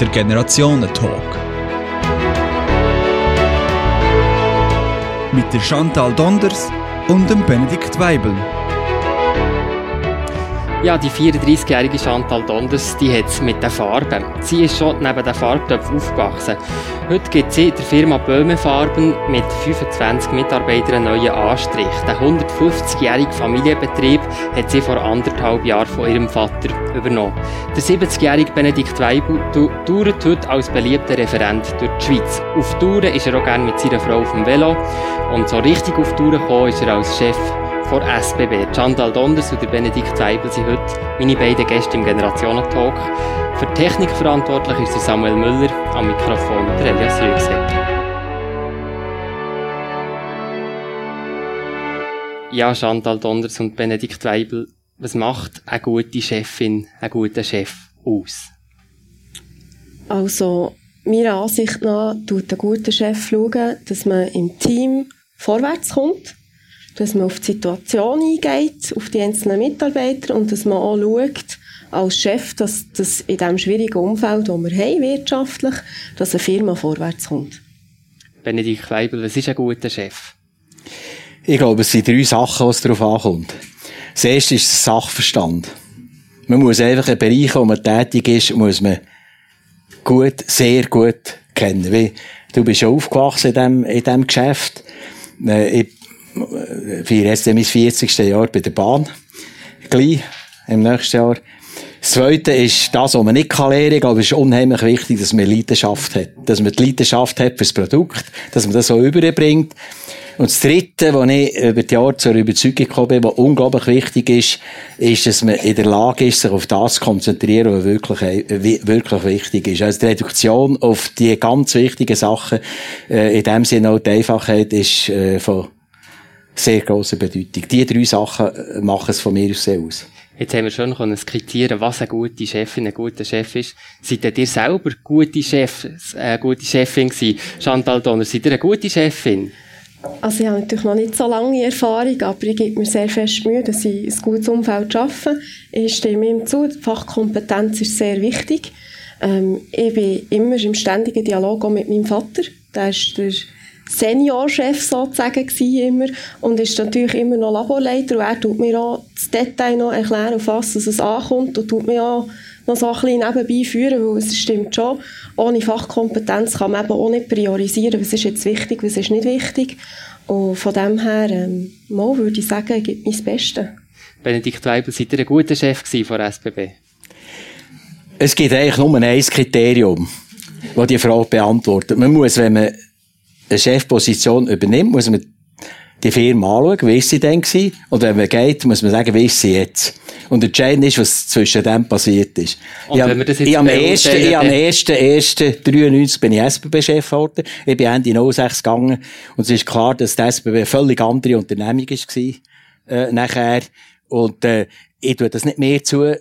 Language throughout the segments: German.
der Generationentalk. Mit der Chantal Donders und dem Benedikt Weibel. Ja, die 34-jährige Chantal Donders, die hat es mit den Farben. Sie ist schon neben den Farbtöpfen aufgewachsen. Heute gibt sie der Firma Böhme Farben mit 25 Mitarbeitern einen neuen Anstrich. Der 150-jährige Familienbetrieb hat sie vor anderthalb Jahren von ihrem Vater übernommen. Der 70-jährige Benedikt Weibel tourt heute als beliebter Referent durch die Schweiz. Auf Touren ist er auch gerne mit seiner Frau auf dem Velo. Und so richtig auf Touren gekommen ist er als Chef von SBB. Chantal Donders und Benedikt Weibel sind heute meine beiden Gäste im Generationentalk. Für die Technik verantwortlich ist Samuel Müller, am Mikrofon der Elias Rügsecker. Ja, Chantal Donders und Benedikt Weibel, was macht eine gute Chefin, einen guten Chef aus? Also, meiner Ansicht nach tut ein guter Chef schauen, dass man im Team vorwärts kommt dass man auf die Situation eingeht, auf die einzelnen Mitarbeiter und dass man auch schaut, als Chef, dass, dass in diesem schwierigen Umfeld, das wir haben, wirtschaftlich, dass eine Firma vorwärts kommt. Benedikt Weibel, was ist ein guter Chef? Ich glaube, es sind drei Sachen, was darauf ankommt. Das erste ist der Sachverstand. Man muss einfach einen Bereich, wo man tätig ist, muss man gut, sehr gut kennen. Wie, du bist schon aufgewachsen in diesem, in diesem Geschäft. Äh, ich feiere jetzt mein 40. Jahr bei der Bahn. Gleich, im nächsten Jahr. Das Zweite ist das, was man nicht lernen kann. Glaube, es ist unheimlich wichtig, dass man Leidenschaft hat. Dass man die Leidenschaft hat fürs Produkt, dass man das so überbringt. Und das Dritte, was ich über die Jahre zur Überzeugung gekommen bin, was unglaublich wichtig ist, ist, dass man in der Lage ist, sich auf das zu konzentrieren, was wirklich, wirklich wichtig ist. Also die Reduktion auf die ganz wichtigen Sachen, äh, in dem Sinne auch die Einfachheit, ist äh, von sehr grosse Bedeutung. Die drei Sachen äh, machen es von mir aus sehr aus. Jetzt haben wir schon können skizzieren, was eine gute Chefin, ein guter Chef ist. Seid ihr selber gute Chef, eine äh, gute Chefin gewesen? Chantal Donner, seid ihr eine gute Chefin? Also ich habe natürlich noch nicht so lange Erfahrung, aber ich gebe mir sehr fest Mühe, dass ich ein gutes Umfeld schaffe. Ich stimme ihm zu, die Fachkompetenz ist sehr wichtig. Ähm, ich bin immer im ständigen Dialog auch mit meinem Vater. Der ist der Seniorchef sozusagen immer und ist natürlich immer noch Laborleiter und er tut mir auch das Detail noch erklären, auf was es ankommt und tut mir auch noch so ein bisschen nebenbei führen, weil es stimmt schon, ohne Fachkompetenz kann man eben auch nicht priorisieren, was ist jetzt wichtig, was ist nicht wichtig und von dem her, ähm, mal würde ich sagen, ich gebe mein Bestes. Benedikt Weibel, seid ihr ein guter Chef von SBB? Es gibt eigentlich nur ein Kriterium, das die Frage beantwortet. Man muss, wenn man eine Chefposition übernimmt, muss man die Firma anschauen, wie ist sie denn gewesen? Und wenn man geht, muss man sagen, wie ist sie jetzt? Und entscheidend ist, was zwischen dem passiert ist. Und ich habe, ich am ersten, ich am ersten, ersten 93 bin ich SBB-Chef geworden. Ich bin Ende 06 gegangen. Und es ist klar, dass die SBB eine völlig andere Unternehmung war, äh, nachher. Und, äh, ich tue das nicht mehr zu,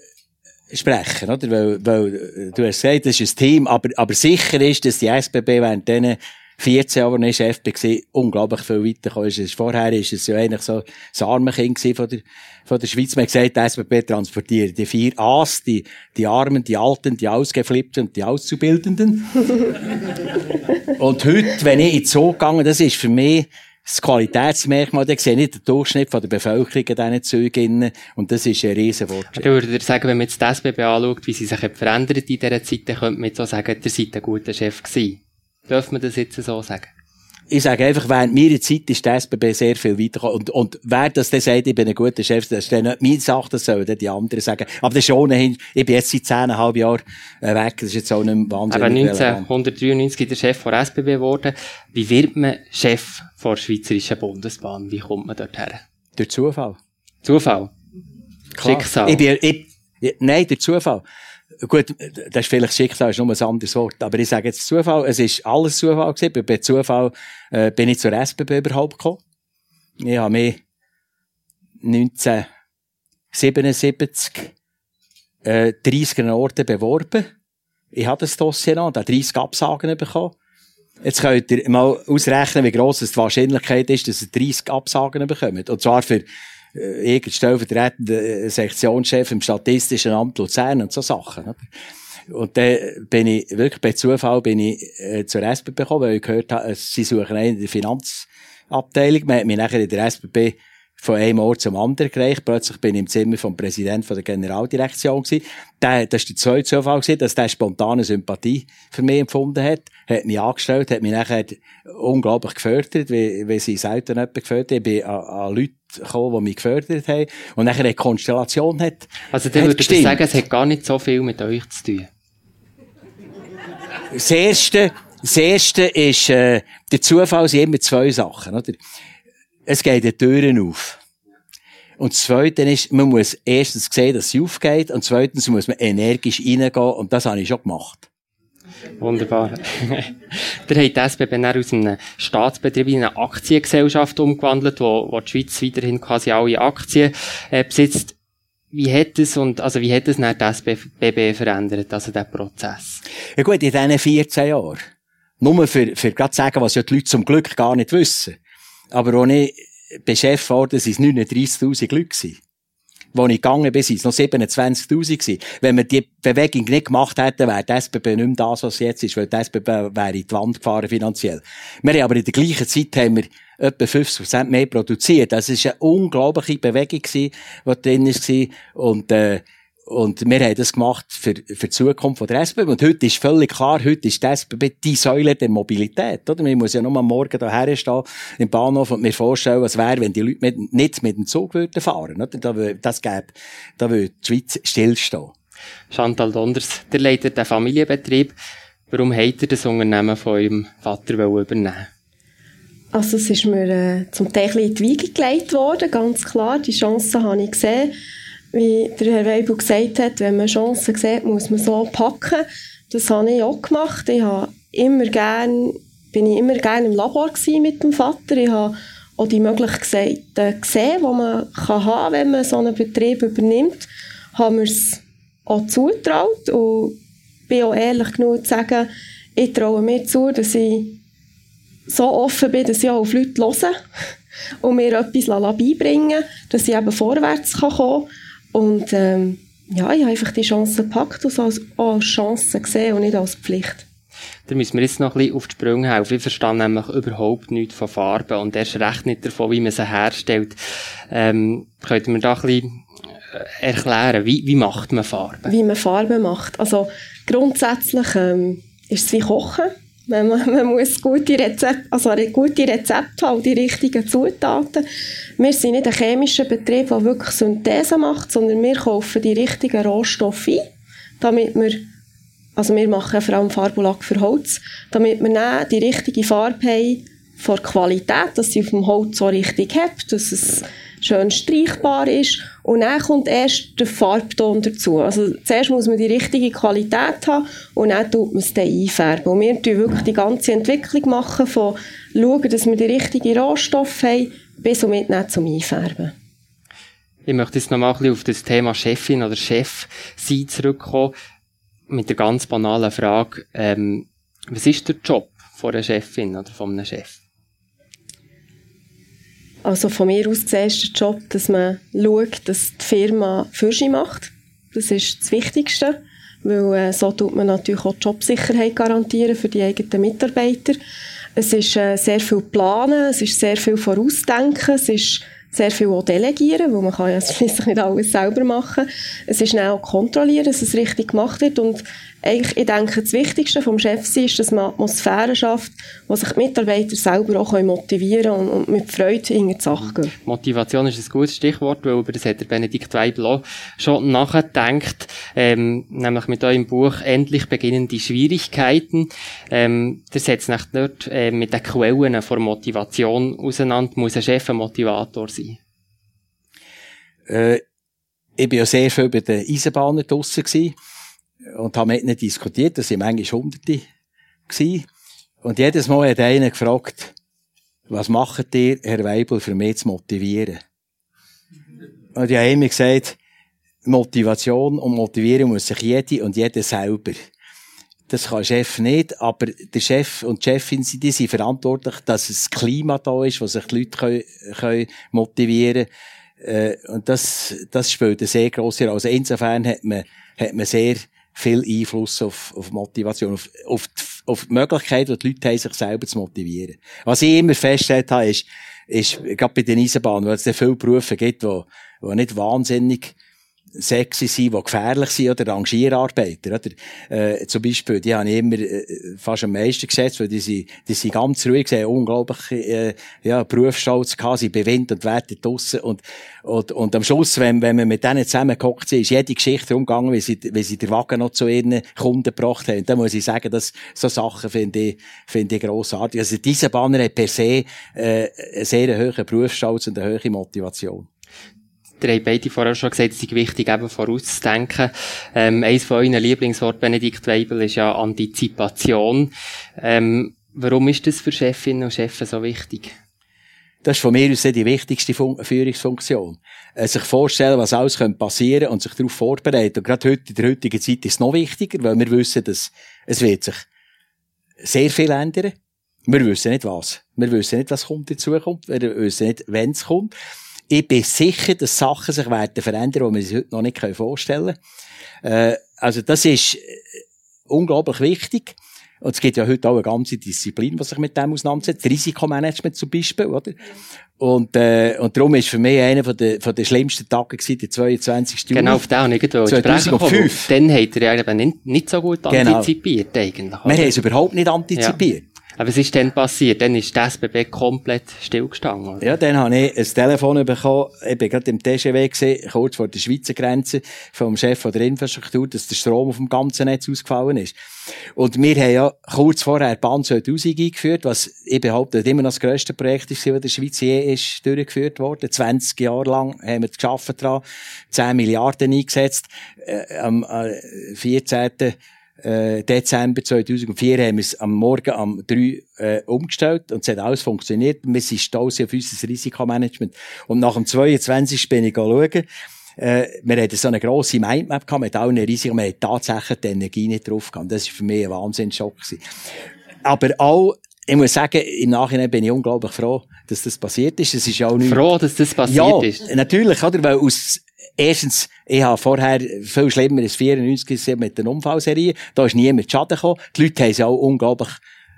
sprechen, oder? Weil, weil, äh, du hast gesagt, das ist ein Team, aber, aber sicher ist, dass die SBB während diesen 14 Jahre, als ich Chef war, unglaublich viel weitergekommen ist. Vorher war es ja eigentlich so das arme Kind von der, von der Schweiz. Man hat gesagt, die SBB transportiert die vier A's, die, die Armen, die Alten, die Ausgeflippten und die Auszubildenden. und heute, wenn ich in den Zug gehe, das ist für mich das Qualitätsmerkmal, da sehe ich den Durchschnitt von der Bevölkerung in diesen Zügen und das ist ein riesen Fortschritt. Ich würde sagen, wenn man jetzt die SBB anschaut, wie sie sich verändert in dieser Zeit, dann könnte man jetzt auch sagen, ihr seid ein guter Chef gewesen. Dürfen wir das jetzt so sagen? Ich sage einfach, während meiner Zeit ist der SBB sehr viel weitergekommen. Und, und wer das dann sagt, ich bin ein guter Chef, das ist dann nicht meine Sache, das sollen die anderen sagen. Aber das ist ohnehin, ich bin jetzt seit zehneinhalb Jahren äh, weg, das ist jetzt auch nicht wahnsinnig Aber 1993 ist der Chef von SBB geworden. Wie wird man Chef der Schweizerischen Bundesbahn? Wie kommt man dort her? Durch Zufall. Zufall? Klar. Schicksal? Ich bin, ich, nein, durch Zufall. Gut, das ist vielleicht Schicksal, ist nur ein anderes Wort. Aber ich sage jetzt Zufall. Es ist alles Zufall gewesen. Bei Zufall, äh, bin ich zur SBB überhaupt gekommen. Ich habe mich 1977, äh, 30 Orten beworben. Ich habe das Dossier noch habe 30 Absagen bekommen. Jetzt könnt ihr mal ausrechnen, wie gross die Wahrscheinlichkeit ist, dass ihr 30 Absagen bekommt. Und zwar für äh, stellvertretender äh, Sektionschef im Statistischen Amt Luzern und so Sachen. Und dann bin ich, wirklich bei Zufall bin ich äh, zur SBB gekommen, weil ich gehört habe, sie suchen einen in der Finanzabteilung. Man hat mich nachher in der SBB von einem Ort zum anderen gereicht. Plötzlich bin ich im Zimmer vom Präsidenten der Generaldirektion gewesen. Der, das war der zweite Zufall gewesen, dass der spontane Sympathie für mich empfunden hat. Hat mich angestellt, hat mich nachher unglaublich gefördert, wie, wie sie selten jemanden gefördert haben. Ich bin an, an Leute gekommen, die mich gefördert haben. Und nachher eine Konstellation hat. Also, dann würde ich sagen, es hat gar nicht so viel mit euch zu tun. Das erste, das erste ist, äh, der Zufall sind immer zwei Sachen, oder? Es geht die Türen auf. Und das Zweite ist, man muss erstens sehen, dass sie aufgeht, und zweitens muss man energisch reingehen, und das habe ich schon gemacht. Wunderbar. Der hat die SBB dann aus einem Staatsbetrieb in eine Aktiengesellschaft umgewandelt, wo, wo die Schweiz weiterhin quasi alle Aktien äh, besitzt. Wie hat es und, also wie hat es dann die SBB verändert, also der Prozess? Ja gut, in diesen 14 Jahren. Nur für, für gerade zu sagen, was ja die Leute zum Glück gar nicht wissen. Aber als ich Chef wurde, waren es 39.000 Leute. Gewesen. Als ich gegangen bin, waren es noch 27.000 gewesen. Wenn wir die Bewegung nicht gemacht hätten, wäre die SBB nicht mehr das, was sie jetzt ist, weil die SBB wäre in die Wand gefahren finanziell. Wir haben aber in der gleichen Zeit haben wir etwa 50% mehr produziert. Das war eine unglaubliche Bewegung, die drin war. Und, äh, und wir haben das gemacht für, für die Zukunft von der SBB. Und heute ist völlig klar, heute ist die SBB die Säule der Mobilität, oder? Man muss ja nur am Morgen hierher stehen, im Bahnhof, und mir vorstellen, was wäre, wenn die Leute mit, nicht mit dem Zug würden fahren, oder? Da, das gäbe, da würde die Schweiz stillstehen. Chantal Donders, der leitet den Familienbetrieb. Warum hat er das Unternehmen von eurem Vater übernehmen Also es ist mir äh, zum Teil in die Wiege gelegt worden, ganz klar. Die Chance habe ich gesehen wie der Herr Weibel gesagt hat, wenn man Chancen sieht, muss man so packen. Das habe ich auch gemacht. Ich habe immer gern, bin ich immer gerne im Labor mit dem Vater. Ich habe auch die Möglichkeiten gesehen, die man kann haben kann, wenn man so einen Betrieb übernimmt. Haben wir es auch zugetraut und bin auch ehrlich genug zu sagen, ich traue mir zu, dass ich so offen bin, dass ich auch auf Leute höre und mir etwas beibringen dass ich eben vorwärts kommen kann. Und ähm, ja, ich habe einfach die Chance gepackt und als, als Chance gesehen und nicht als Pflicht. Da müssen wir jetzt noch ein bisschen auf die Sprünge helfen. Ich verstehe nämlich überhaupt nichts von Farben und erst recht nicht davon, wie man sie herstellt. Ähm, könnte man da ein bisschen äh, erklären, wie, wie macht man Farben? Wie man Farben macht. Also grundsätzlich ähm, ist es wie Kochen. Man, man muss gute Rezepte, also gute Rezepte haben, die richtigen Zutaten. Wir sind nicht ein chemischer Betrieb, der wirklich Synthese macht, sondern wir kaufen die richtigen Rohstoffe ein, damit wir, also wir machen vor allem Farbulack für Holz, damit wir dann die richtige Farbe haben, von Qualität, dass sie auf dem Holz so richtig hat, dass es schön streichbar ist. Und dann kommt erst der Farbton dazu. Also zuerst muss man die richtige Qualität haben und dann tut man es dann einfärben. Und wir machen wirklich die ganze Entwicklung machen von schauen, dass wir die richtigen Rohstoffe haben, bis und mit zum Einfärben. Ich möchte jetzt noch mal ein bisschen auf das Thema Chefin oder Chef sein zurückkommen. Mit der ganz banalen Frage, ähm, was ist der Job von einer Chefin oder von einem Chef? Also von mir aus gesehen der Job, dass man schaut, dass die Firma für sie macht. Das ist das Wichtigste, weil äh, so tut man natürlich auch Jobsicherheit garantieren für die eigenen Mitarbeiter. Es ist äh, sehr viel planen, es ist sehr viel vorausdenken, es ist sehr viel auch delegieren, weil man kann ja schließlich nicht alles selber machen. Es ist auch kontrollieren, dass es richtig gemacht wird und eigentlich, ich denke, das Wichtigste vom Chef ist, dass man Atmosphäre schafft, wo sich die Mitarbeiter selber auch motivieren können und, mit Freude in die Sache gehen. Motivation ist ein gutes Stichwort, weil über das hat der Benedikt Weibel auch schon nachgedacht, ähm, nämlich mit eurem Buch «Endlich beginnen die Schwierigkeiten». Ähm, der setzt sich dort äh, mit den Quellen von Motivation auseinander. Muss ein Chef ein Motivator sein? Äh, ich war ja sehr viel bei den Eisenbahnen draussen gewesen und haben mit ihnen diskutiert, das waren manchmal Hunderte gewesen. Und jedes Mal hat einer gefragt, was macht ihr, Herr Weibel, für mich zu motivieren? Und ich habe immer gesagt, Motivation und motivieren muss sich jede und jeder selber. Das kann Chef nicht, aber der Chef und die Chefin die sind verantwortlich, dass es Klima da ist, wo sich die Leute können, können motivieren können. Äh, und das, das spielt eine sehr grosse Rolle. Also insofern hat man, hat man sehr viel Einfluss auf, auf Motivation, auf, auf, die, auf die Möglichkeit, die Leute haben, sich selber zu motivieren. Was ich immer festgestellt habe, ist, ist, gerade bei den Eisenbahnen, weil es viele Berufe gibt, die, die nicht wahnsinnig sexy sein, die gefährlich sind, oder Rangierarbeiter, oder? Äh, zum Beispiel, die habe ich immer äh, fast am meisten gesetzt, weil die sind, die sind ganz ruhig, sie haben unglaublich, äh, ja, Berufsstolz gehabt, sie bewindet und werden draussen und, und, und am Schluss, wenn, wenn wir mit denen zusammengehockt sind, ist jede Geschichte umgegangen, wie sie, wie sie den Wagen noch zu ihren Kunden gebracht haben. Da muss ich sagen, dass so Sachen finde ich, finde ich grossartig. Also diese Banner hat per se, äh, einen sehr hohen Berufsstolz und eine hohe Motivation. Ihr habt beide vorher schon gesagt, es ist wichtig, eben vorauszudenken. Ähm, eines von euren Lieblingsworten, Benedikt Weibel, ist ja Antizipation. Ähm, warum ist das für Chefinnen und Chefs so wichtig? Das ist von mir aus die wichtigste Fun Führungsfunktion. Äh, sich vorstellen, was alles passieren könnte und sich darauf vorbereiten. Und gerade heute, in der heutigen Zeit ist es noch wichtiger, weil wir wissen, dass es wird sich sehr viel ändern. Wir wissen nicht was. Wir wissen nicht, was kommt in Zukunft. Wir wissen nicht, wenn es kommt ich bin sicher, dass Sachen sich werden verändern, die wir uns heute noch nicht vorstellen können. Äh, also das ist äh, unglaublich wichtig. Und es gibt ja heute auch eine ganze Disziplin, die sich mit dem auseinandersetzt. Risikomanagement zum Beispiel, oder? Und, äh, und darum ist für mich einer von der, von der schlimmsten Tage gewesen, der 22. Juni. Genau, auf den habe ich 2005. Dann hat er ja nicht, nicht so gut genau. antizipiert, eigentlich. Oder? Wir haben es überhaupt nicht antizipiert. Ja. Aber was ist denn passiert? Dann ist das SBB komplett stillgestanden. Oder? Ja, dann habe ich ein Telefon bekommen. Ich bin gerade im TGW gesehen, kurz vor der Schweizer Grenze, vom Chef der Infrastruktur, dass der Strom auf dem ganzen Netz ausgefallen ist. Und wir haben ja kurz vorher Bahn 2000 eingeführt, was ich behaupte, immer noch das grösste Projekt ist, das in der Schweiz je ist durchgeführt worden. 20 Jahre lang haben wir geschafft dran, 10 Milliarden eingesetzt. Äh, am äh, 14 äh, Dezember 2004 haben wir es am Morgen um 3 äh, umgestellt und es hat alles funktioniert. Wir sind stolz auf unser Risikomanagement. Und nach dem 22. bin ich schauen, äh, wir hatten so eine grosse Mindmap gehabt mit allen Risiken, wir hatten tatsächlich die Energie nicht drauf gehabt. Das war für mich ein Wahnsinnsschock. Aber auch, ich muss sagen, im Nachhinein bin ich unglaublich froh, dass das passiert ist. Es ist auch nicht... Froh, dass das passiert ja, ist? Ja, natürlich, oder? Weil aus erstens, ich habe vorher viel schlimmer als 94 gesehen mit der Unfallserie. Da ist niemand Schaden gekommen. Die Leute haben sie auch unglaublich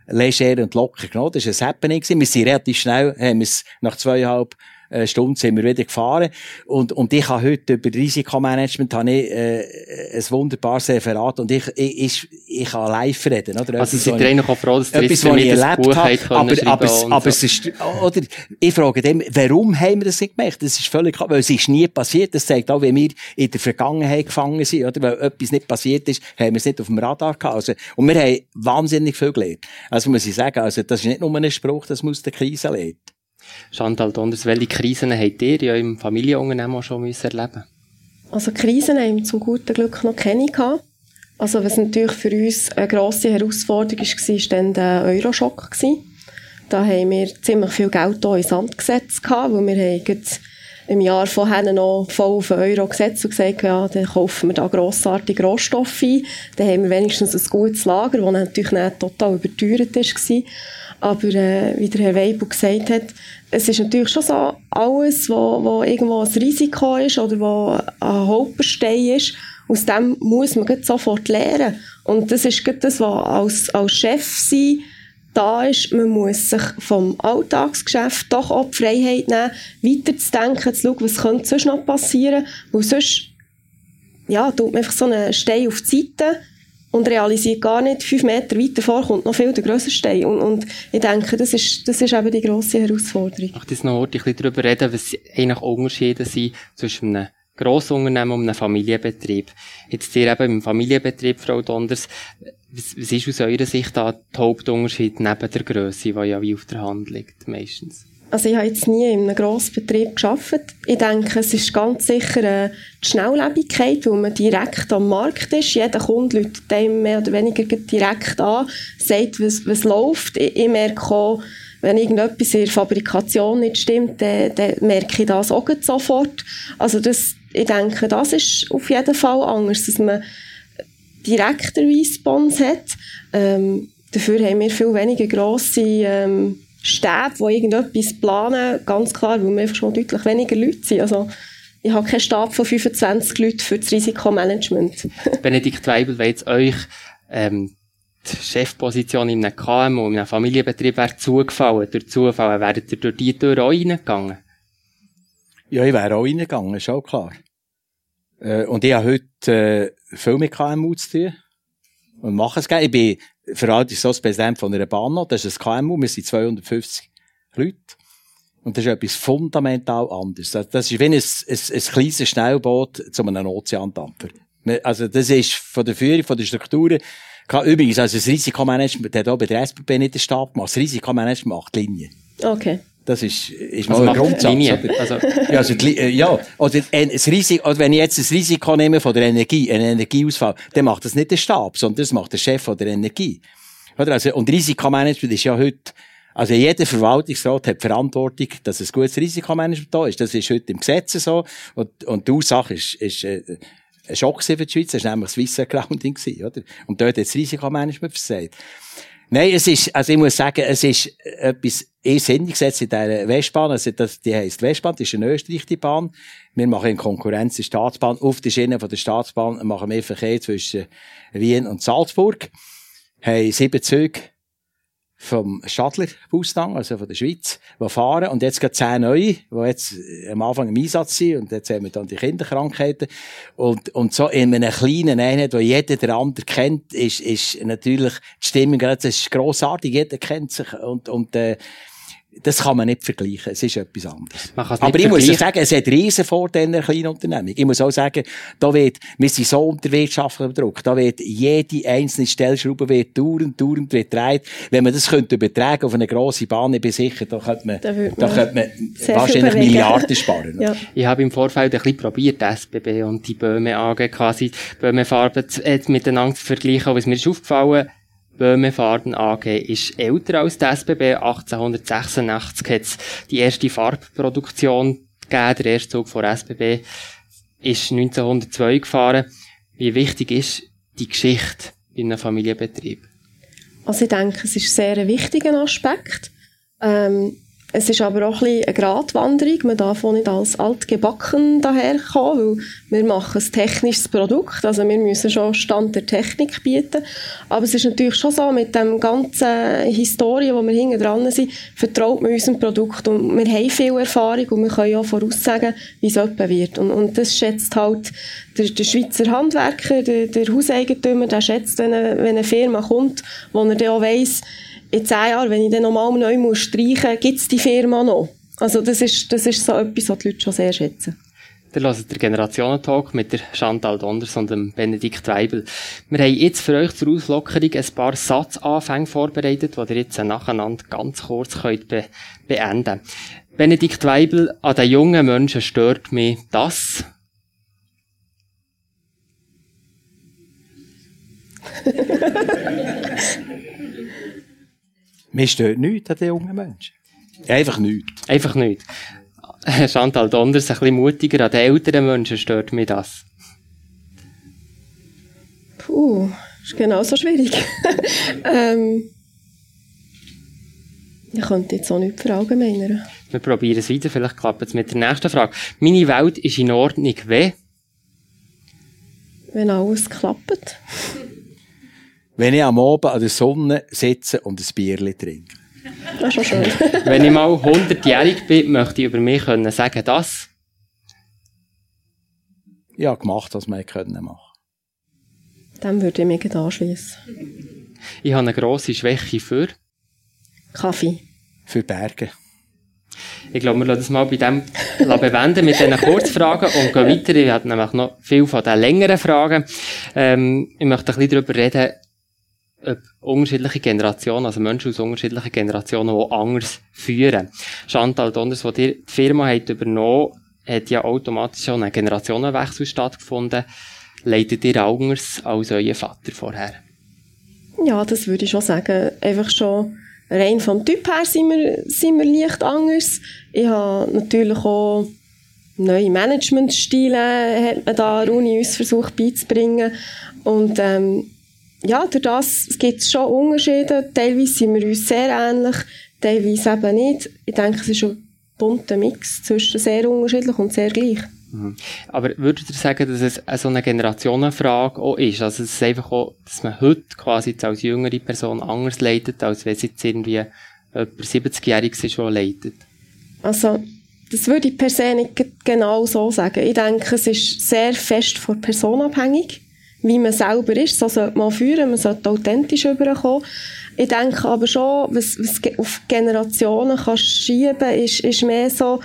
leger und locker genommen. Das war ein Happening. Wir sind relativ schnell, haben es nach zweieinhalb äh, Stunden sind wir wieder gefahren. Und, und ich habe heute über Risikomanagement habe ich, äh, ein wunderbares Referat und ich, ich, ich, ich kann live reden. Oder? Also sind ihr eigentlich auch froh, dass ihr etwas, was ich erlebt habe, aber, aber, es, aber es ist, oder, ich frage dem, warum haben wir das nicht gemacht? Das ist völlig klar, weil es ist nie passiert. Das zeigt auch, wie wir in der Vergangenheit gefangen sind, oder? Weil etwas nicht passiert ist, haben wir es nicht auf dem Radar gehabt. Also, und wir haben wahnsinnig viel gelernt. Also muss ich sagen, also, das ist nicht nur ein Spruch, das muss der Krise lernen. Chantal Donders, welche Krisen habt ihr ja im Familienunternehmen schon erleben Also Krisen haben wir zum guten Glück noch keine gehabt. Also was natürlich für uns eine grosse Herausforderung war, war dann der Euroschock. Da haben wir ziemlich viel Geld hier ins Sand gesetzt, weil wir haben im Jahr vorher noch voll auf den Euro gesetzt und gesagt, ja, dann kaufen wir da grossartige Rohstoffe ein. Dann haben wir wenigstens ein gutes Lager, das natürlich nicht total überteuert war. Aber äh, wie der Herr Weibel gesagt hat, es ist natürlich schon so alles, wo irgendwo ein Risiko ist oder wo ein Hauptbestein ist, aus dem muss man sofort lernen. Und das ist das, was als, als Chef sein da ist, man muss sich vom Alltagsgeschäft doch auch die Freiheit nehmen, weiterzudenken, zu schauen, was könnte sonst noch passieren, weil sonst ja, tut man einfach so einen Stein auf die Seite und realisiert gar nicht, fünf Meter weiter vor kommt noch viel der grösser Stein. Und, und ich denke, das ist, das ist eben die grosse Herausforderung. Ich möchte noch ein bisschen darüber reden, was eigentlich Unterschiede sind zwischen einem Grossunternehmen und einem Familienbetrieb. Jetzt hier eben im Familienbetrieb, Frau Donders, was, was ist aus eurer Sicht da der Hauptunterschied neben der Grösse, die ja wie auf der Hand liegt, meistens? Also ich habe jetzt nie in einem Grossbetrieb gearbeitet. Ich denke, es ist ganz sicher äh, die Schnelllebigkeit, weil man direkt am Markt ist. Jeder Kunde läutet einem mehr oder weniger direkt an, sagt, was, was läuft. Ich, ich merke auch, wenn irgendetwas in der Fabrikation nicht stimmt, dann, dann merke ich das auch sofort. Also das, ich denke, das ist auf jeden Fall anders, dass man direkter Response hat. Ähm, dafür haben wir viel weniger grosse ähm, Stäbe, die irgendetwas planen, ganz klar, weil wir einfach schon deutlich weniger Leute sind. Also, ich habe keinen Stab von 25 Leuten für das Risikomanagement. Benedikt Weibel, wenn jetzt euch ähm, die Chefposition in einem KMU, in einem Familienbetrieb wäre zugefallen, durch Zufall, wäret ihr durch die Tür auch reingegangen? Ja, ich wäre auch reingegangen, ist auch klar. Äh, und ich habe heute äh, viel mit KMU zu tun. Und mache es gerne. Ich bin Verwaltungsratspräsident von einer Bahn, das ist ein KMU, wir sind 250 Leute. Und das ist etwas fundamental anderes. Das ist wie ein, ein, ein kleines Schnellboot zu einem Ozeandampfer. Also, das ist von der Führung, von der Strukturen, übrigens, also das Risikomanagement hat auch bei der SBB nicht den Stab gemacht. Das Risikomanagement macht Linien. Okay. Das ist, ist also mal ein Grundsatz. Also, ja, also, äh, ja, oder das Risiko, oder wenn ich jetzt das Risiko nehme von der Energie, einen Energieausfall, dann macht das nicht der Stab, sondern das macht der Chef von der Energie. Oder? Also, und Risikomanagement ist ja heute, also jeder Verwaltungsrat hat Verantwortung, dass ein gutes Risikomanagement da ist. Das ist heute im Gesetz so. Und, und die Ursache ist, ist äh, ein Schock für die Schweiz. Das war nämlich das Swiss Grounding, oder? Und dort hat das Risikomanagement versagt. Nein, es ist, also ich muss sagen, es ist etwas irrsinniges jetzt in dieser Westbahn. Also das, die heisst Westbahn, das ist eine österreichische Bahn. Wir machen in Konkurrenz die Staatsbahn. Auf der Schiene von der Staatsbahn machen wir Verkehr zwischen Wien und Salzburg. Haben sieben Züge vom Stadler Bustang, also von der Schweiz, die fahren. Und jetzt gibt zehn neue, die jetzt am Anfang im Einsatz sind. Und jetzt haben wir dann die Kinderkrankheiten. Und, und so in einem kleinen Einheit, wo jeder der andere kennt, ist, ist natürlich die Stimmung, das ist grossartig. Jeder kennt sich. Und, und, äh, das kann man nicht vergleichen. Es ist etwas anderes. Aber ich muss sagen, es hat riesen Vorteile in einer kleinen Unternehmung. Ich muss auch sagen, da wird, wir sind so unter wirtschaftlichem Druck. Da wird jede einzelne Stellschraube wird dauernd, dauernd gedreht. Wenn man das könnte übertragen auf eine grosse Bahn, ich bin sicher, da könnte man, da, da könnte man wahrscheinlich Milliarden sparen. ja. Ich habe im Vorfeld ein bisschen probiert, die SBB und die Böhme AG quasi, Böhme Farben miteinander zu vergleichen, aber es mir ist aufgefallen, Böhmefarben AG ist älter als die SBB. 1886 hat es die erste Farbproduktion gegeben. Der erste Zug von SBB ist 1902 gefahren. Wie wichtig ist die Geschichte in einem Familienbetrieb? Also ich denke, es ist sehr ein wichtiger Aspekt. Ähm, es ist aber auch ein bisschen eine Gratwanderung. Man darf auch nicht als altgebacken daherkommen, weil wir machen ein technisches Produkt. Also wir müssen schon Stand der Technik bieten. Aber es ist natürlich schon so, mit dem ganzen Historie, wo wir hinten dran sind, vertraut man unserem Produkt. Und wir haben viel Erfahrung und wir können auch voraussagen, wie es etwa wird. Und, und das schätzt halt der, der Schweizer Handwerker, der, der Hauseigentümer, der schätzt, wenn eine, wenn eine Firma kommt, wo er dann auch weiss, in zehn Jahren, wenn ich dann nochmal neu muss streichen muss, gibt es die Firma noch. Also das ist, das ist so etwas, was die Leute schon sehr schätzen. Ihr hört den Generationentalk mit der Chantal Donders und dem Benedikt Weibel. Wir haben jetzt für euch zur Auslockerung ein paar Satzanfänge vorbereitet, die ihr jetzt nacheinander ganz kurz könnt be beenden Benedikt Weibel, an den jungen Menschen stört mich das. Mir stört nichts an den jungen Menschen. Einfach nichts. Einfach nichts. Chantal Donders, ein bisschen mutiger, an den älteren Menschen stört mich das. Puh, ist genauso schwierig. ähm, ich könnte jetzt auch nicht verallgemeinern. Wir probieren es weiter, vielleicht klappt es mit der nächsten Frage. Meine Welt ist in Ordnung, wie? Wenn alles klappt. Wenn ich am Abend an der Sonne sitze und ein Bierchen trinke. Das ist schon schön. Wenn ich mal 100-jährig bin, möchte ich über mich können sagen, dass ja gemacht, was wir können machen. Dann würde ich mich anschließen. Ich habe eine grosse Schwäche für Kaffee. Für Berge. Ich glaube, wir lassen das mal bei dem bewenden mit diesen Kurzfragen und gehen weiter. Ich habe nämlich noch viel von den längeren Fragen. Ähm, ich möchte ein bisschen darüber reden, unterschiedliche Generationen, also Menschen aus unterschiedlichen Generationen, die anders führen. Chantal Donders, wo die Firma hat übernommen, hat ja automatisch schon ein Generationenwechsel stattgefunden. Leitet ihr anders als euer Vater vorher? Ja, das würde ich schon sagen. Einfach schon rein vom Typ her sind wir, sind wir leicht anders. Ich habe natürlich auch neue Managementstile hat man da an der Uni uns versucht beizubringen. Und ähm, ja, durch das gibt es schon Unterschiede. Teilweise sind wir uns sehr ähnlich, teilweise eben nicht. Ich denke, es ist ein bunter Mix zwischen sehr unterschiedlich und sehr gleich. Mhm. Aber würdet ihr sagen, dass es so eine Generationenfrage auch ist? Also, es ist einfach auch, dass man heute quasi als jüngere Person anders leitet, als wenn es jetzt irgendwie jemand 70-Jähriges ist, der leitet? Also, das würde ich per se nicht genau so sagen. Ich denke, es ist sehr fest von Person abhängig, wie man selber ist. So sollte man führen, man sollte authentisch überkommen. Ich denke aber schon, was, was auf Generationen kann schieben ist, ist mehr so,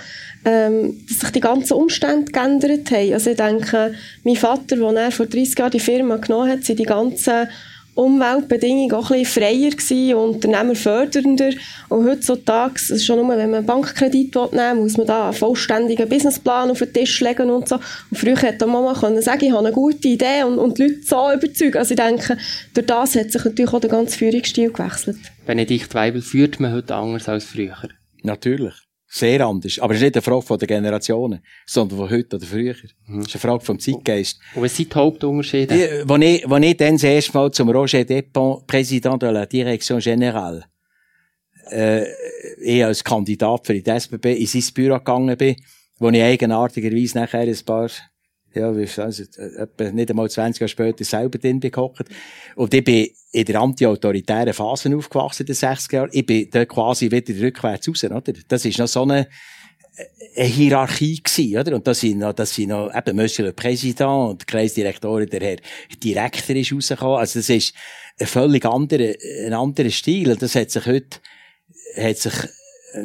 ähm, dass sich die ganzen Umstände geändert haben. Also ich denke, mein Vater, als er vor 30 Jahren die Firma genommen hat, sind die ganzen Umweltbedingungen auch ein bisschen freier gewesen und unternehmerfördernder. Und heutzutage, es ist schon nur, wenn man einen Bankkredit nehmen will, muss man da einen vollständigen Businessplan auf den Tisch legen und so. Und früher hätte Mama können sagen, ich habe eine gute Idee und, und die Leute so überzeugen. Also ich denke, durch das hat sich natürlich auch der ganze Führungsstil gewechselt. Benedikt Weibel führt man heute anders als früher? Natürlich. Sehr anders. Aber es ist nicht eine Frage von der Generationen, sondern von heute oder früher. Mhm. Es ist eine Frage vom Zeitgeist. Und was sind die Hauptunterschiede? Die, als ich, ich dann das erste Mal zum Roger Depont, Präsident de la Direction Générale, äh, ich als Kandidat für die SBB in sein Büro gegangen bin, wo ich eigenartigerweise nachher ein paar ja, wie also, etwa nicht einmal 20 Jahre später selber drin gehockt. Und ich bin in der anti-autoritären Phase aufgewachsen in den 60er Jahren. Ich bin da quasi wieder rückwärts raus, oder? Das ist noch so eine, eine Hierarchie gewesen, oder? Und das sind noch, das sind noch, eben, Monsieur le Président und Kreisdirektorin, der Herr Direktor ist rausgekommen. Also das ist ein völlig anderer, ein anderer Stil. Und das hat sich heute, hat sich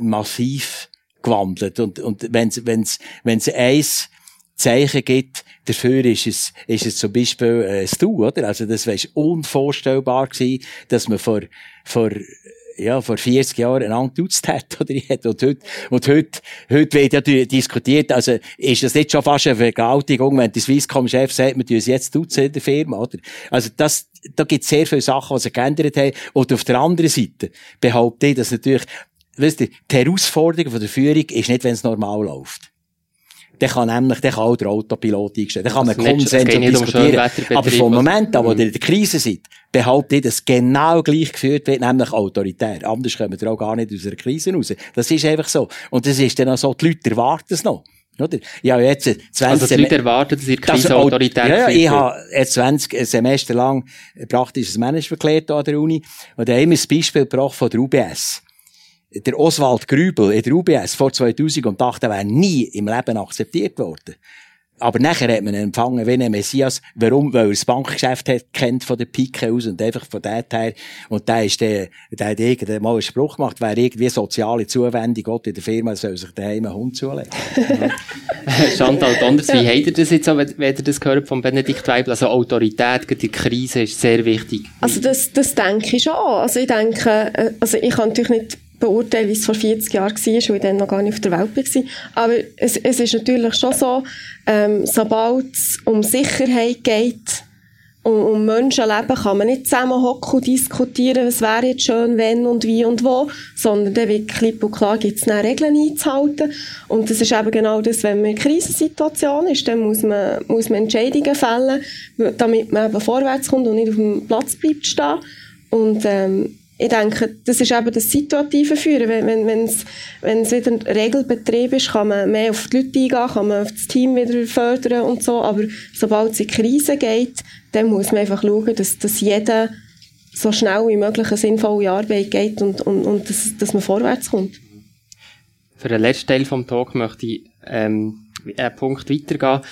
massiv gewandelt. Und, und wenn's, wenn's, wenn's eins, Zeichen gibt, dafür ist es, ist es zum Beispiel äh, das Du, oder? Also das wäre unvorstellbar gewesen, dass man vor, vor ja, vor 40 Jahren einander duzt hat, oder? Und heute, und heute, heute wird ja diskutiert, also, ist das nicht schon fast eine Vergewaltigung, wenn der Swisscom-Chef sagt, wir tun es jetzt duzen in der Firma, oder? Also, das, da gibt es sehr viele Sachen, die sich geändert haben. Und auf der anderen Seite behaupte ich, dass natürlich, weißt du, die Herausforderung von der Führung ist nicht, wenn es normal läuft der kann nämlich, der kann auch der Autopilot einstellen. Der kann man Konsens diskutieren. Um aber vom Moment an, wo ihr in der Krise seid, behauptet, dass genau gleich geführt wird, nämlich autoritär. Anders kommen wir auch gar nicht aus einer Krise raus. Das ist einfach so. Und das ist dann auch so, die Leute erwarten es noch. Oder? Ja, jetzt 20 also die Leute erwarten, dass ihr Krise das, autoritär Ja, ja ich habe jetzt 20 Semester lang praktisches Management gelernt an der Uni. Und da haben wir das Beispiel gebracht von der UBS der Oswald Grübel in der UBS vor 2008 wäre nie im Leben akzeptiert worden. Aber nachher hat man ihn empfangen wie ein Messias. Warum? Weil er das Bankgeschäft hat, kennt von der Pike aus und einfach von dort her. Und der ist der, der hat irgendwann mal einen Spruch gemacht, wer irgendwie soziale Zuwendung Gott in der Firma soll sich daheim einen Hund zulegen. Chantal Donders, wie habt ihr das jetzt auch, wenn ihr das gehört von Benedikt Weibel? Also Autorität in der Krise ist sehr wichtig. Also das, das denke ich schon. Also ich denke, äh, also ich kann natürlich nicht beurteilen, wie es vor 40 Jahren war, weil ich dann noch gar nicht auf der Welt war. Aber es, es ist natürlich schon so, ähm, sobald es um Sicherheit geht, um, um Menschenleben, kann man nicht zusammenhocken und diskutieren, was wäre jetzt schön, wenn und wie und wo, sondern dann wird klipp und klar gibt es Regeln einzuhalten. Und das ist eben genau das, wenn man in einer Krisensituation ist, dann muss man, muss man Entscheidungen fällen, damit man eben vorwärts kommt und nicht auf dem Platz bleibt stehen. Und ähm, ich denke, das ist eben das situative Führen. Wenn, wenn, wenn's, wenn es wieder ein Regelbetrieb ist, kann man mehr auf die Leute eingehen, kann man auf das Team wieder fördern und so. Aber sobald es in Krise geht, dann muss man einfach schauen, dass, dass jeder so schnell wie möglich eine sinnvolle Arbeit geht und, und, und dass, dass man vorwärts kommt. Für den letzten Teil des Talk möchte ich ähm, einen Punkt weitergehen.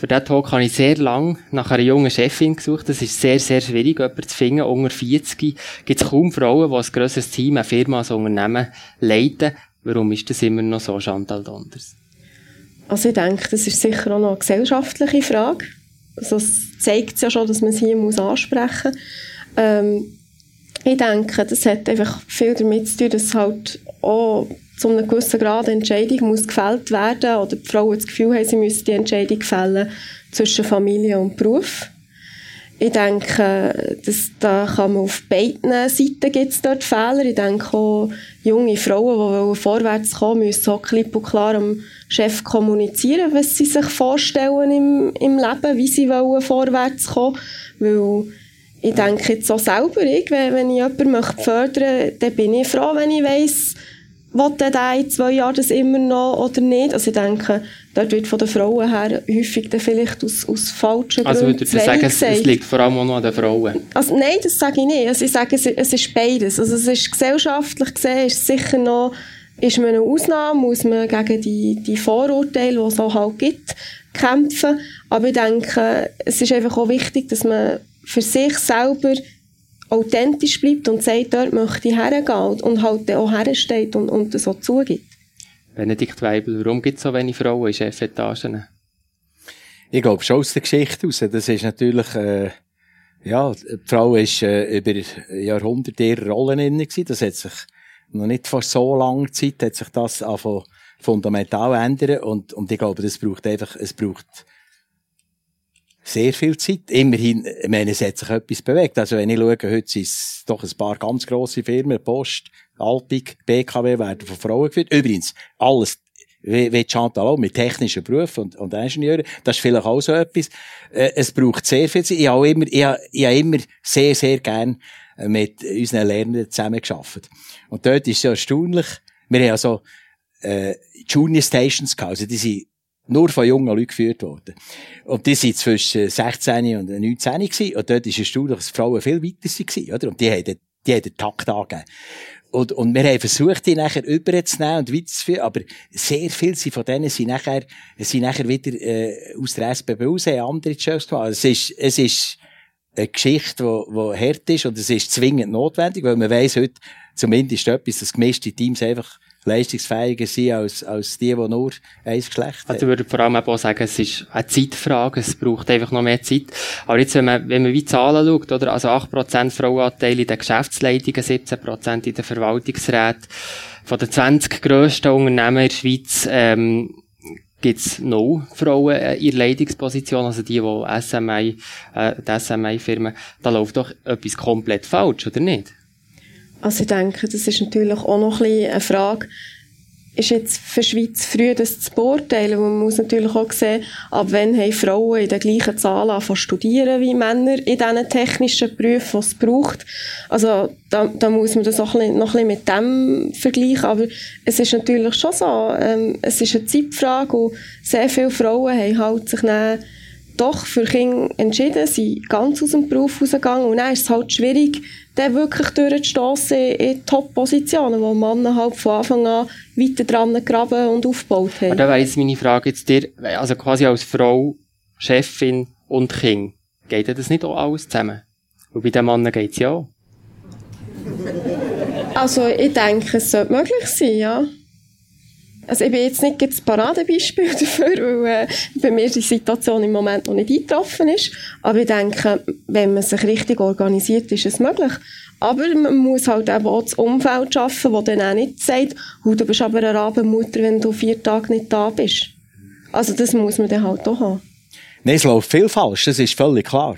Für diesen Talk habe ich sehr lang nach einer jungen Chefin gesucht. Das ist sehr, sehr schwierig, jemanden zu finden. Unter 40 gibt es kaum Frauen, die ein grosses Team, eine Firma, ein Unternehmen leiten. Warum ist das immer noch so, Chantal Donders? Also ich denke, das ist sicher auch noch eine gesellschaftliche Frage. Also es zeigt ja schon, dass man sie hier muss ansprechen muss. Ähm, ich denke, das hat einfach viel damit zu tun, dass halt auch zu einem gewissen Grad eine Entscheidung muss gefällt werden oder die Frauen das Gefühl haben, sie müssen die Entscheidung fällen zwischen Familie und Beruf. Ich denke, dass, da kann man auf beiden Seiten gibt es dort Fehler. Ich denke auch, junge Frauen, die vorwärts kommen, müssen auch klipp und klar am Chef kommunizieren, was sie sich vorstellen im, im Leben, wie sie wollen vorwärts kommen. Weil ich denke jetzt auch selber, ich, wenn, wenn ich jemanden möchte fördern möchte, dann bin ich froh, wenn ich weiss, will der in zwei Jahren das immer noch oder nicht? Also ich denke, dort wird von den Frauen her häufig dann vielleicht aus, aus falschen also Gründen Also würdest du sagen, es, liegt vor allem auch noch an den Frauen? Also nein, das sage ich nicht. Also ich sage, es, es ist beides. Also es ist gesellschaftlich gesehen, ist sicher noch, ist man eine Ausnahme, muss man gegen die, die Vorurteile, die es auch halt gibt, kämpfen. Aber ich denke, es ist einfach auch wichtig, dass man für sich selber authentisch bleibt und sagt, dort möchte ich hergehen und halt auch hersteht und, und auch zugibt. Benedikt Weibel, warum gibt es so wenig Frauen in Chefetagen? Ich glaube schon aus der Geschichte raus. Das ist natürlich, äh, ja, die Frau ist äh, über Jahrhunderte ihrer Rollen inne gewesen. Das hat sich noch nicht vor so langer Zeit hat sich das einfach fundamental ändern und, und ich glaube, das braucht einfach, es braucht sehr viel Zeit. Immerhin, ich meine, es hat sich etwas bewegt. Also wenn ich schaue, heute sind es doch ein paar ganz grosse Firmen, Post, Alpig, BKW werden von Frauen geführt. Übrigens, alles, wie, wie Chantal auch, mit technischen Berufen und, und Ingenieuren. Das ist vielleicht auch so etwas. Äh, es braucht sehr viel Zeit. Ich habe immer, ich habe, ich habe immer sehr, sehr gern mit unseren Lernenden zusammengearbeitet. Und dort ist es ja erstaunlich, wir haben ja so, äh, Junior Stations gehabt. Also die sind nur von jungen Leuten geführt worden. Und die sind zwischen 16 und 19 gewesen. Und dort ist es erstaunlich, dass Frauen viel weiter waren, oder? Und die haben, die haben den Takt angegeben. Und, und wir haben versucht, die nachher überzunehmen und weiterzuführen, aber sehr viele von denen sind nachher, sind nachher wieder, äh, aus der SBB raus, haben andere Jobs gemacht. Also es ist, es ist eine Geschichte, die, die hart ist und es ist zwingend notwendig, weil man weiss heute zumindest etwas, dass gemischte Teams einfach leistungsfähiger sind als, als die, die nur ein Geschlecht haben. Also ich würde vor allem auch sagen, es ist eine Zeitfrage, es braucht einfach noch mehr Zeit. Aber jetzt, wenn man, wenn man wie Zahlen schaut, oder, also 8% Frauenanteil in den Geschäftsleitungen, 17% in den Verwaltungsräten, von den 20 grössten Unternehmen in der Schweiz, ähm, gibt's noch Frauen äh, in Leitungsposition, also die, die SMI, äh, die SMI-Firmen, da läuft doch etwas komplett falsch, oder nicht? Also ich denke, das ist natürlich auch noch ein bisschen eine Frage, ist jetzt für die Schweiz früh das zu beurteilen. Man muss natürlich auch sehen, ab wann haben Frauen in der gleichen Zahl angefangen studieren wie Männer in diesen technischen Berufen, die es braucht. Also da, da muss man das auch noch ein bisschen mit dem vergleichen. Aber es ist natürlich schon so, ähm, es ist eine Zeitfrage und sehr viele Frauen haben halt sich dann doch für Kinder entschieden, sind ganz aus dem Beruf rausgegangen und dann ist es halt schwierig, dann wirklich durchzustossen in Top-Positionen, wo Männer halt von Anfang an weiter dran graben und aufgebaut haben. Aber da wäre jetzt meine Frage jetzt dir, also quasi als Frau, Chefin und Kind, geht das nicht auch alles zusammen? Und bei den Männern geht es ja auch. Also ich denke, es sollte möglich sein, ja. Also ich bin jetzt nicht das Paradebeispiel dafür, weil äh, bei mir die Situation im Moment noch nicht eingetroffen ist. Aber ich denke, wenn man sich richtig organisiert, ist es möglich. Aber man muss halt auch das Umfeld schaffen, das dann auch nicht sagt, oh, du bist aber eine Rabenmutter, wenn du vier Tage nicht da bist. Also das muss man dann halt auch haben. Nein, es läuft viel falsch, das ist völlig klar.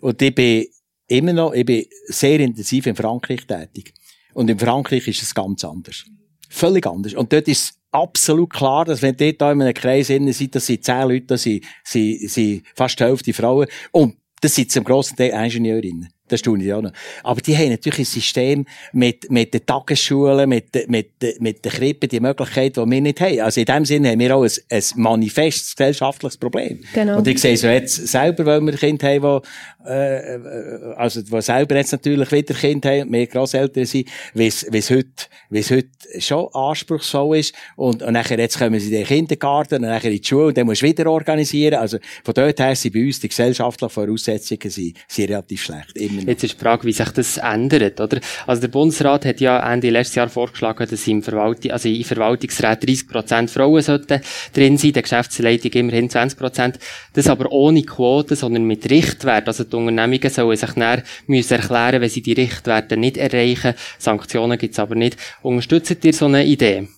Und ich bin immer noch, ich bin sehr intensiv in Frankreich tätig. Und in Frankreich ist es ganz anders. Völlig anders. Und dort ist absolut klar, dass wenn dort da in einem Kreis innen sind, das sind zehn Leute, das sind, sind, sind fast die Hälfte Frauen. Und das sind zum grossen Teil Ingenieurinnen. Das tun ich auch noch. Aber die haben natürlich ein System mit, mit den Tagesschulen, mit, mit, mit den Krippen, die Möglichkeit, die wir nicht haben. Also in dem Sinne haben wir auch ein, ein manifestes gesellschaftliches Problem. Genau. Und ich sehe so jetzt selber, weil wir Kinder haben, die, äh, also, die selber jetzt natürlich wieder Kinder haben und mehr Grosseltern sind, wie es, wie es heute, wie es heute schon anspruchsvoll ist. Und, und nachher jetzt kommen sie in den Kindergarten und nachher in die Schule und dann musst du wieder organisieren. Also von dort her sind bei uns die gesellschaftlichen Voraussetzungen sind, sind relativ schlecht. Immer Jetzt ist die Frage, wie sich das ändert, oder? Also der Bundesrat hat ja Ende letztes Jahr vorgeschlagen, dass im Verwaltung, also in Verwaltungsrat 30% Frauen sollten drin sein, der Geschäftsleitung immerhin 20% Das aber ohne Quote, sondern mit Richtwert. Also die Unternehmungen sollen sich näher müssen erklären, wenn sie die Richtwerte nicht erreichen. Sanktionen gibt's aber nicht. Unterstützt ihr so eine Idee?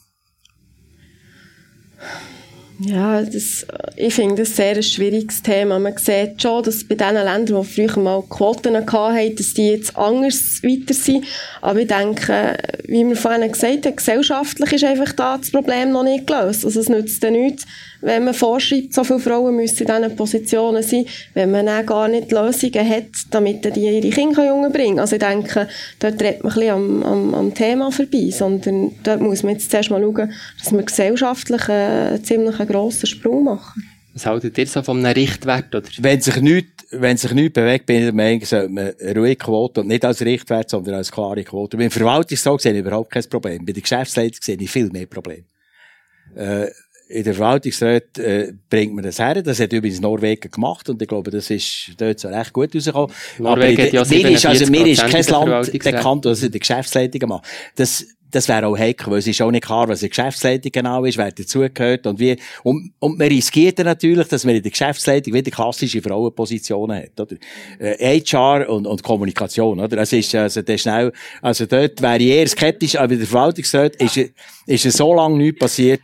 Ja, das, ich finde das sehr ein schwieriges Thema. Man sieht schon, dass bei den Ländern, die früher mal Quoten hatten, dass die jetzt anders weiter sind. Aber ich denke, wie wir vorhin gesagt haben, gesellschaftlich ist einfach da das Problem noch nicht gelöst. Also es nützt ja nichts, wenn man vorschreibt, so viele Frauen müssen in diesen Positionen sein, wenn man dann gar nicht Lösungen hat, damit die ihre Kinder umbringen können. Also ich denke, dort redet man ein bisschen am, am, am Thema vorbei, sondern dort muss man jetzt zuerst mal schauen, dass wir gesellschaftlich einen ziemlich grossen Sprung machen. Was haltet ihr so von einem Richtwert? Oder? Wenn sich nichts, wenn sich nichts bewegt, bin ich der Meinung, sollte man eine ruhige Quote und nicht als Richtwert, sondern als klare Quote. Beim Verwaltungsrat sehe ich überhaupt kein Problem. Bei der Geschäftsleitung sehe ich viel mehr Probleme. Äh, in der Verwaltungsrat äh, bringt man das her. Das hat übrigens Norwegen gemacht und ich glaube, das ist dort so recht gut rausgekommen. Norwegen hat ja mir ist, also, mir ist kein Land bekannt, das in der Geschäftsleitung macht. Das, das wäre auch heikel, weil es ist auch nicht klar, was eine Geschäftsleitung genau ist, wer dazugehört und wie. Und, und man riskiert dann natürlich, dass man in der Geschäftsleitung wieder klassische Frauenpositionen hat, oder? Äh, HR und, und Kommunikation, oder? Das ist, also, das schnell, also dort wäre ich eher skeptisch, aber in der Verwaltungsrat ist, ist es so lange nichts passiert,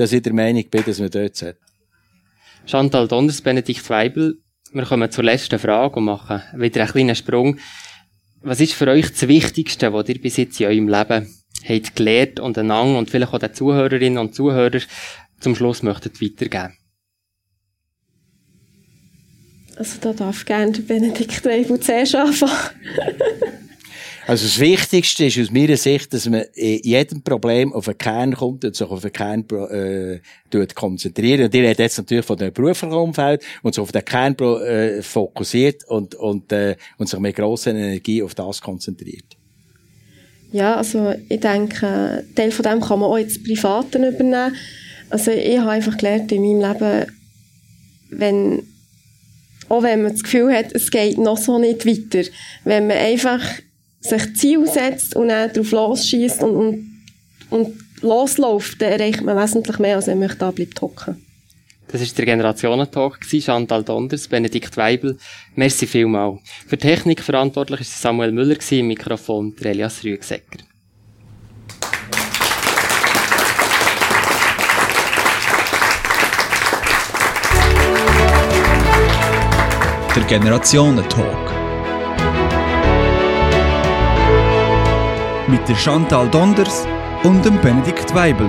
dass ich der Meinung bin, dass man dort sollte. Chantal Donders, Benedikt Weibel, wir kommen zur letzten Frage und machen wieder einen kleinen Sprung. Was ist für euch das Wichtigste, was ihr bis jetzt in eurem Leben habt gelernt und einander und vielleicht auch den Zuhörerinnen und Zuhörern zum Schluss möchtet weitergeben? Also da darf gerne Benedikt Weibel zuerst anfangen. Also das Wichtigste ist aus meiner Sicht, dass man in jedem Problem auf den Kern kommt und sich auf den Kern äh, tut konzentrieren. Und ihr redet jetzt natürlich von dem beruflichen Umfeld und sich auf den Kern äh, fokussiert und, und, äh, und sich mit grosser Energie auf das konzentriert. Ja, also ich denke, Teil von dem kann man auch ins Privaten übernehmen. Also ich habe einfach gelernt in meinem Leben, wenn, auch wenn man das Gefühl hat, es geht noch so nicht weiter, wenn man einfach sich Ziel setzt und dann darauf losschießt und, und, und losläuft, dann erreicht man wesentlich mehr, als wenn man da bleibt hocken. Das war der Generationentalk, gewesen. Chantal Donders, Benedikt Weibel. Merci vielmal. Für die Technik verantwortlich war Samuel Müller, gewesen, im Mikrofon der Elias Rüegsecker. Der Generationentalk. Mit der Chantal Donders und dem Benedikt Weibel.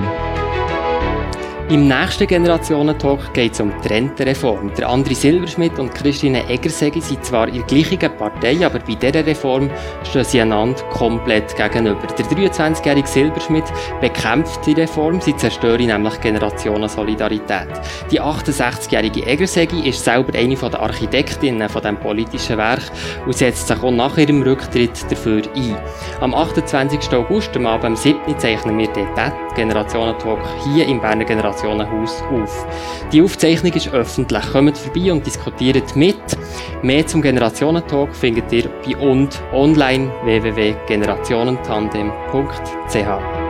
Im nächsten Generationentalk geht es um die Rentenreform. Der André Silberschmidt und Christine Eggersegi sind zwar in der gleichen Partei, aber bei dieser Reform stehen sie einander komplett gegenüber. Der 23-jährige Silberschmidt bekämpft die Reform, sie zerstöre nämlich Generationensolidarität. Die 68-jährige Eggersegi ist selber eine der Architektinnen von diesem politischen Werk und setzt sich auch nach ihrem Rücktritt dafür ein. Am 28. August, am Abend um 7. zeichnen wir den Generationentalk hier im Berner Generationenhaus auf. Die Aufzeichnung ist öffentlich. Kommt vorbei und diskutiert mit. Mehr zum Generationentalk findet ihr bei und online www.generationentandem.ch.